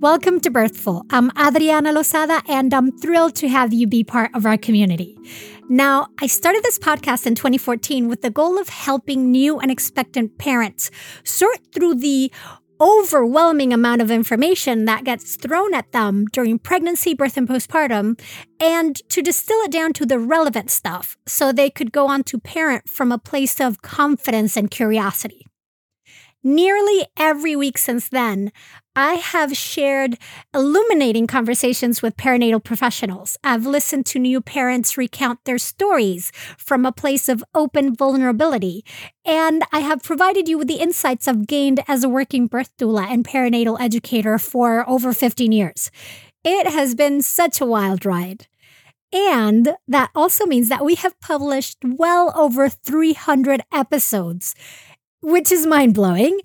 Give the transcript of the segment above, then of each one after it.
Welcome to Birthful. I'm Adriana Lozada, and I'm thrilled to have you be part of our community. Now, I started this podcast in 2014 with the goal of helping new and expectant parents sort through the overwhelming amount of information that gets thrown at them during pregnancy, birth, and postpartum, and to distill it down to the relevant stuff so they could go on to parent from a place of confidence and curiosity. Nearly every week since then, I have shared illuminating conversations with perinatal professionals. I've listened to new parents recount their stories from a place of open vulnerability. And I have provided you with the insights I've gained as a working birth doula and perinatal educator for over 15 years. It has been such a wild ride. And that also means that we have published well over 300 episodes which is mind blowing.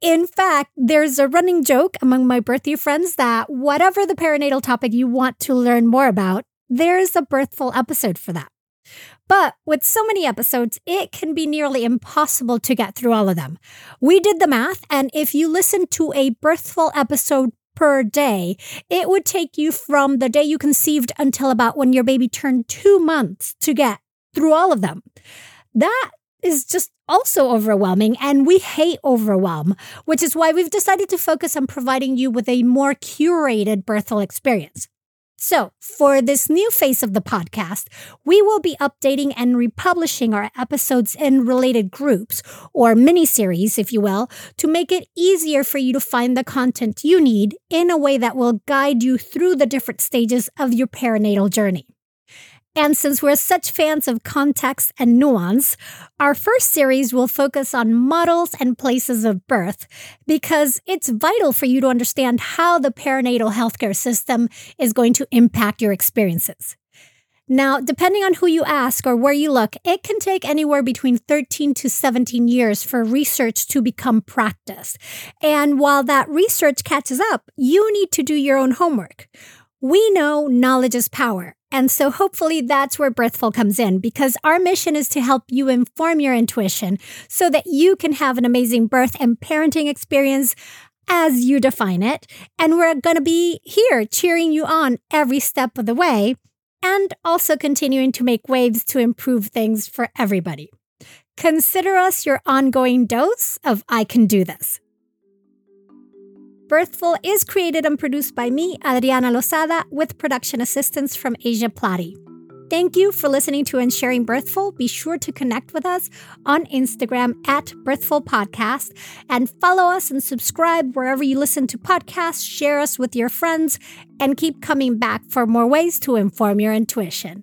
In fact, there's a running joke among my birthday friends that whatever the perinatal topic you want to learn more about, there's a birthful episode for that. But with so many episodes, it can be nearly impossible to get through all of them. We did the math, and if you listen to a birthful episode per day, it would take you from the day you conceived until about when your baby turned two months to get through all of them. That is just also overwhelming, and we hate overwhelm, which is why we've decided to focus on providing you with a more curated birthful experience. So, for this new phase of the podcast, we will be updating and republishing our episodes in related groups, or mini series, if you will, to make it easier for you to find the content you need in a way that will guide you through the different stages of your perinatal journey. And since we're such fans of context and nuance, our first series will focus on models and places of birth because it's vital for you to understand how the perinatal healthcare system is going to impact your experiences. Now, depending on who you ask or where you look, it can take anywhere between 13 to 17 years for research to become practice. And while that research catches up, you need to do your own homework. We know knowledge is power. And so hopefully that's where Birthful comes in because our mission is to help you inform your intuition so that you can have an amazing birth and parenting experience as you define it. And we're going to be here cheering you on every step of the way and also continuing to make waves to improve things for everybody. Consider us your ongoing dose of I can do this. Birthful is created and produced by me, Adriana Lozada, with production assistance from Asia Plati. Thank you for listening to and sharing Birthful. Be sure to connect with us on Instagram at Birthful Podcast and follow us and subscribe wherever you listen to podcasts. Share us with your friends and keep coming back for more ways to inform your intuition.